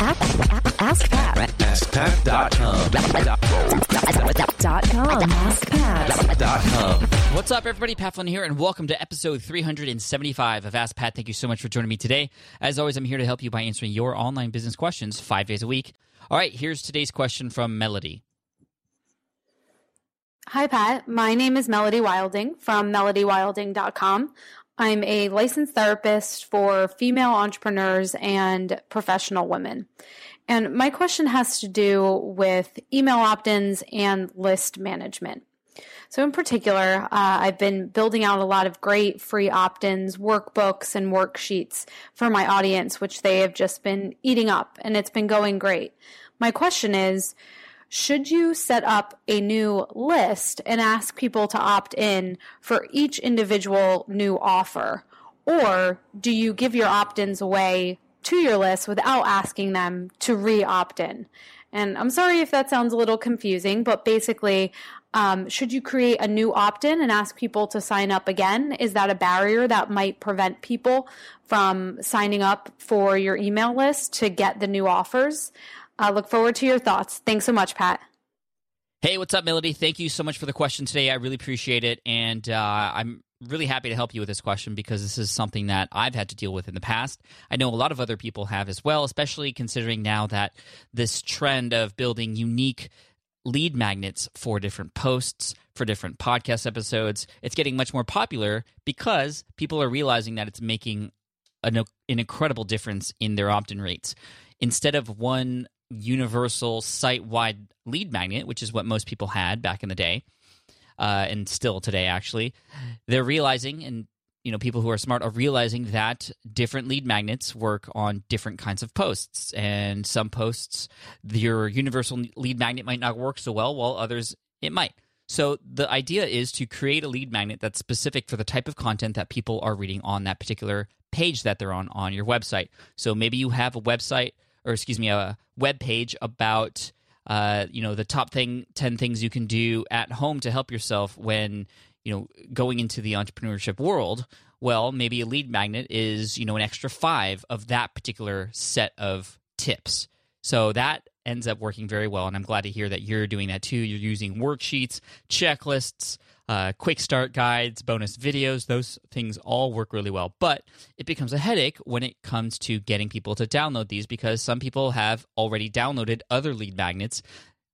Ask Pat. AskPat.com. Dot com. Ask Pat. Dot com. What's up, everybody? Pat Flynn here, and welcome to episode 375 of Ask Pat. Thank you so much for joining me today. As always, I'm here to help you by answering your online business questions five days a week. All right, here's today's question from Melody. Hi, Pat. My name is Melody Wilding from melodywilding.com. I'm a licensed therapist for female entrepreneurs and professional women. And my question has to do with email opt ins and list management. So, in particular, uh, I've been building out a lot of great free opt ins, workbooks, and worksheets for my audience, which they have just been eating up, and it's been going great. My question is should you set up a new list and ask people to opt in for each individual new offer? Or do you give your opt ins away to your list without asking them to re opt in? And I'm sorry if that sounds a little confusing, but basically, um, should you create a new opt in and ask people to sign up again? Is that a barrier that might prevent people from signing up for your email list to get the new offers? I look forward to your thoughts. Thanks so much, Pat. Hey, what's up, Melody? Thank you so much for the question today. I really appreciate it. And uh, I'm really happy to help you with this question because this is something that I've had to deal with in the past. I know a lot of other people have as well, especially considering now that this trend of building unique lead magnets for different posts, for different podcast episodes, it's getting much more popular because people are realizing that it's making an, an incredible difference in their opt in rates. Instead of one universal site wide lead magnet, which is what most people had back in the day, uh, and still today, actually, they're realizing, and you know, people who are smart are realizing that different lead magnets work on different kinds of posts, and some posts your universal lead magnet might not work so well, while others it might. So the idea is to create a lead magnet that's specific for the type of content that people are reading on that particular page that they're on on your website. So maybe you have a website or excuse me, a web page about uh, you know the top thing 10 things you can do at home to help yourself when you know going into the entrepreneurship world. Well maybe a lead magnet is you know an extra five of that particular set of tips. So that ends up working very well and i'm glad to hear that you're doing that too. You're using worksheets checklists uh, quick start guides, bonus videos, those things all work really well. But it becomes a headache when it comes to getting people to download these because some people have already downloaded other lead magnets.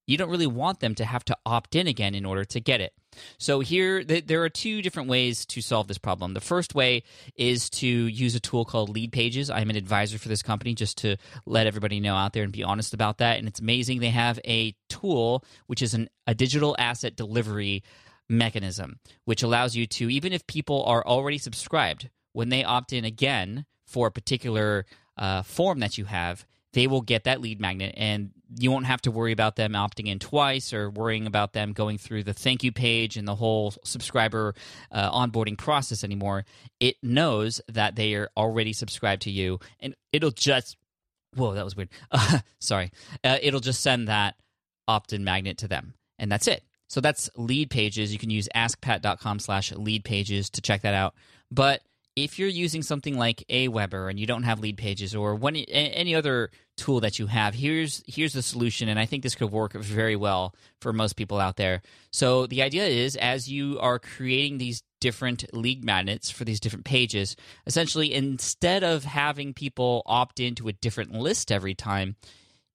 You don't really want them to have to opt in again in order to get it. So, here, th- there are two different ways to solve this problem. The first way is to use a tool called Lead Pages. I'm an advisor for this company just to let everybody know out there and be honest about that. And it's amazing. They have a tool which is an, a digital asset delivery mechanism, which allows you to, even if people are already subscribed, when they opt in again for a particular uh, form that you have, they will get that lead magnet and you won't have to worry about them opting in twice or worrying about them going through the thank you page and the whole subscriber uh, onboarding process anymore. It knows that they are already subscribed to you and it'll just, whoa, that was weird. Uh, sorry. It'll just send that opt in magnet to them. And that's it. So that's lead pages. You can use askpat.com slash lead pages to check that out. But if you're using something like Aweber and you don't have lead pages or any other tool that you have, here's here's the solution, and I think this could work very well for most people out there. So the idea is, as you are creating these different lead magnets for these different pages, essentially, instead of having people opt into a different list every time,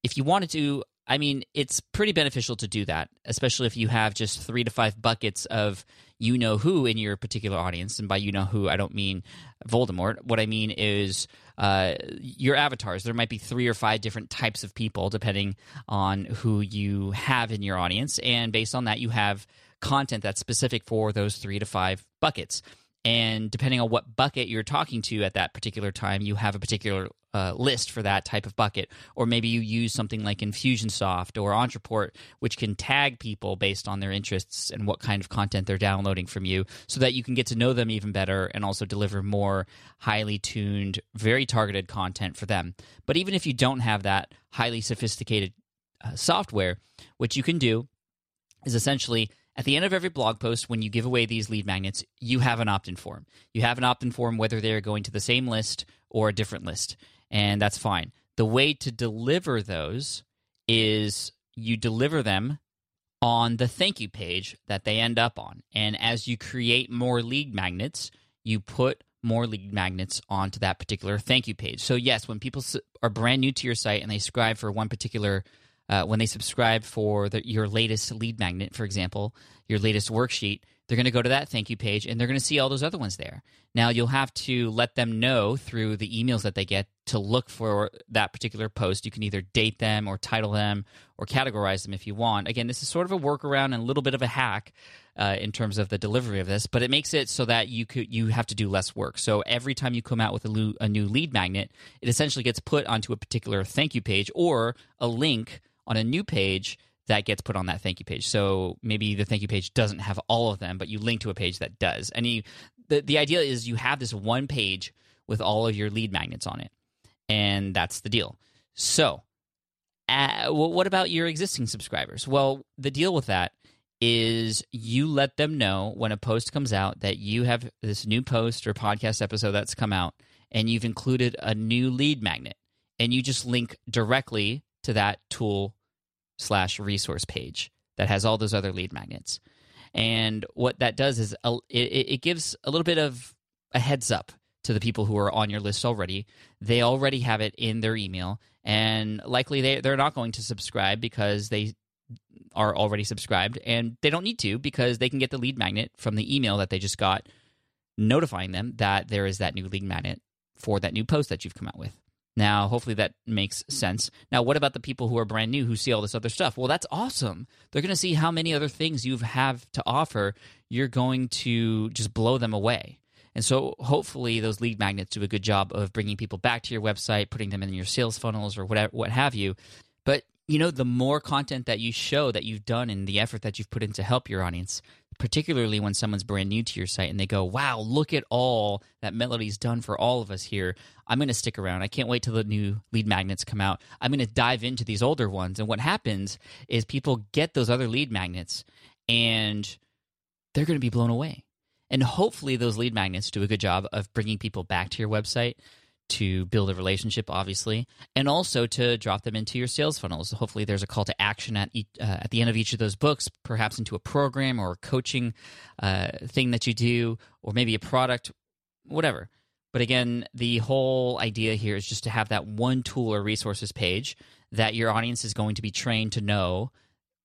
if you wanted to I mean, it's pretty beneficial to do that, especially if you have just three to five buckets of you know who in your particular audience. And by you know who, I don't mean Voldemort. What I mean is uh, your avatars. There might be three or five different types of people depending on who you have in your audience. And based on that, you have content that's specific for those three to five buckets and depending on what bucket you're talking to at that particular time you have a particular uh, list for that type of bucket. Or maybe you use something like infusionsoft or Ontraport, which can tag people based on their interests and what kind of content they're downloading from you so that you can get to know them even better and also deliver more highly tuned very targeted content for them. But even if you don't have that highly sophisticated uh, software what you can do is essentially at the end of every blog post, when you give away these lead magnets, you have an opt in form. You have an opt in form whether they're going to the same list or a different list, and that's fine. The way to deliver those is you deliver them on the thank you page that they end up on. And as you create more lead magnets, you put more lead magnets onto that particular thank you page. So, yes, when people are brand new to your site and they subscribe for one particular, uh, when they subscribe for the, your latest lead magnet, for example, your latest worksheet, they're going to go to that thank you page and they're going to see all those other ones there. Now, you'll have to let them know through the emails that they get to look for that particular post. You can either date them or title them or categorize them if you want. Again, this is sort of a workaround and a little bit of a hack uh, in terms of the delivery of this, but it makes it so that you could you have to do less work. So every time you come out with a, lo- a new lead magnet, it essentially gets put onto a particular thank you page or a link on a new page that gets put on that thank you page. So maybe the thank you page doesn't have all of them, but you link to a page that does. And you, the the idea is you have this one page with all of your lead magnets on it, and that's the deal. So, uh, what about your existing subscribers? Well, the deal with that is you let them know when a post comes out that you have this new post or podcast episode that's come out, and you've included a new lead magnet, and you just link directly to that tool slash resource page that has all those other lead magnets. And what that does is uh, it, it gives a little bit of a heads up to the people who are on your list already. They already have it in their email, and likely they, they're not going to subscribe because they are already subscribed, and they don't need to because they can get the lead magnet from the email that they just got notifying them that there is that new lead magnet for that new post that you've come out with. Now, hopefully that makes sense. Now, what about the people who are brand new who see all this other stuff? Well, that's awesome. They're going to see how many other things you have to offer. You're going to just blow them away. And so, hopefully, those lead magnets do a good job of bringing people back to your website, putting them in your sales funnels or whatever, what have you. But you know, the more content that you show that you've done and the effort that you've put in to help your audience, particularly when someone's brand new to your site and they go, wow, look at all that Melody's done for all of us here. I'm going to stick around. I can't wait till the new lead magnets come out. I'm going to dive into these older ones. And what happens is people get those other lead magnets and they're going to be blown away. And hopefully, those lead magnets do a good job of bringing people back to your website to build a relationship, obviously, and also to drop them into your sales funnels. Hopefully, there's a call to action at each, uh, at the end of each of those books, perhaps into a program or a coaching uh, thing that you do, or maybe a product, whatever. But again, the whole idea here is just to have that one tool or resources page that your audience is going to be trained to know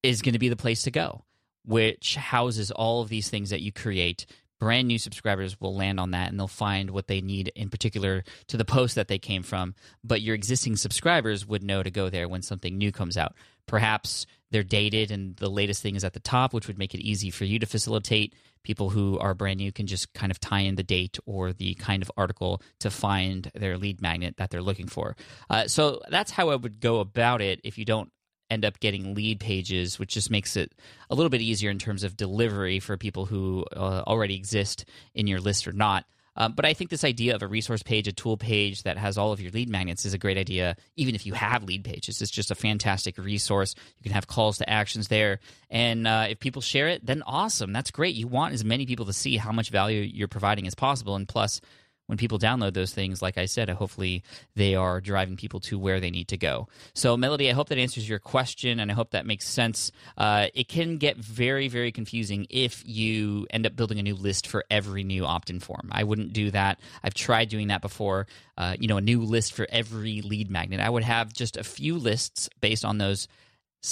is going to be the place to go, which houses all of these things that you create brand new subscribers will land on that and they'll find what they need in particular to the post that they came from. But your existing subscribers would know to go there when something new comes out. Perhaps they're dated and the latest thing is at the top, which would make it easy for you to facilitate. People who are brand new can just kind of tie in the date or the kind of article to find their lead magnet that they're looking for. Uh, so that's how I would go about it if you don't end up getting lead pages, which just makes it a little bit easier in terms of delivery for people who uh, already exist in your list or not. Um, but I think this idea of a resource page, a tool page that has all of your lead magnets is a great idea, even if you have lead pages. It's just a fantastic resource. You can have calls to actions there. And uh, if people share it, then awesome. That's great. You want as many people to see how much value you're providing as possible. And plus, when people download those things, like I said, hopefully they are driving people to where they need to go. So, Melody, I hope that answers your question, and I hope that makes sense. Uh, it can get very, very confusing if you end up building a new list for every new opt-in form. I wouldn't do that. I've tried doing that before. Uh, you know, a new list for every lead magnet. I would have just a few lists based on those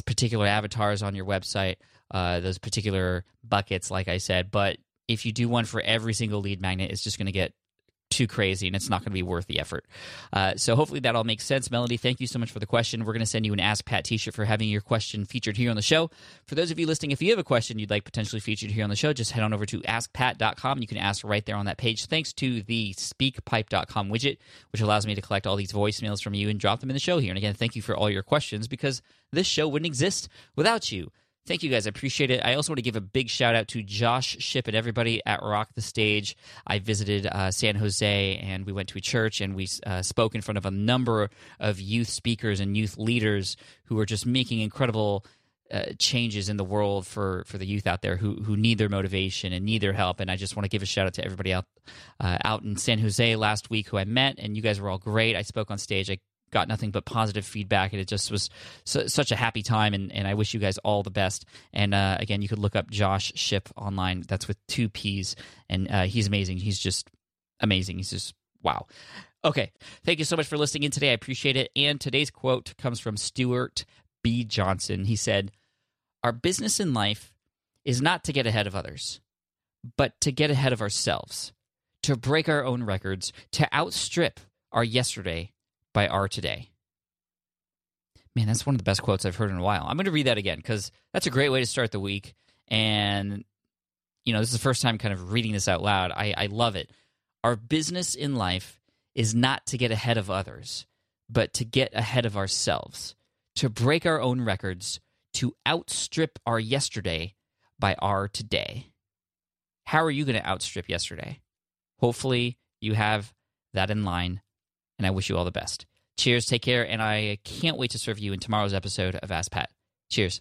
particular avatars on your website, uh, those particular buckets, like I said. But if you do one for every single lead magnet, it's just going to get too crazy and it's not going to be worth the effort. Uh, so hopefully that all makes sense. Melody, thank you so much for the question. We're going to send you an Ask Pat t shirt for having your question featured here on the show. For those of you listening, if you have a question you'd like potentially featured here on the show, just head on over to askpat.com. You can ask right there on that page. Thanks to the speakpipe.com widget, which allows me to collect all these voicemails from you and drop them in the show here. And again, thank you for all your questions because this show wouldn't exist without you. Thank you guys. I appreciate it. I also want to give a big shout out to Josh Shipp and everybody at Rock the Stage. I visited uh, San Jose and we went to a church and we uh, spoke in front of a number of youth speakers and youth leaders who are just making incredible uh, changes in the world for, for the youth out there who, who need their motivation and need their help. And I just want to give a shout out to everybody out uh, out in San Jose last week who I met, and you guys were all great. I spoke on stage. I got nothing but positive feedback, and it just was su- such a happy time. And, and I wish you guys all the best. And uh, again, you could look up Josh Shipp online. That's with two P's, and uh, he's amazing. He's just amazing. He's just wow. Okay, thank you so much for listening in today. I appreciate it. And today's quote comes from Stewart B. Johnson. He said, "Our business in life is not to get ahead of others, but to get ahead of ourselves." to break our own records, to outstrip our yesterday by our today. Man, that's one of the best quotes I've heard in a while. I'm going to read that again because that's a great way to start the week. And, you know, this is the first time kind of reading this out loud. I, I love it. Our business in life is not to get ahead of others, but to get ahead of ourselves, to break our own records, to outstrip our yesterday by our today. How are you going to outstrip yesterday? Hopefully, you have that in line, and I wish you all the best. Cheers, take care, and I can't wait to serve you in tomorrow's episode of Ask Pat. Cheers.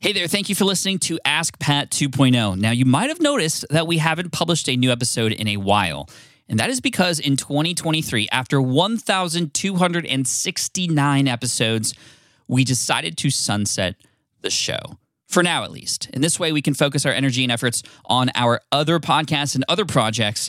Hey there, thank you for listening to Ask Pat 2.0. Now, you might have noticed that we haven't published a new episode in a while. And that is because in 2023, after 1,269 episodes, we decided to sunset the show for now at least. In this way, we can focus our energy and efforts on our other podcasts and other projects.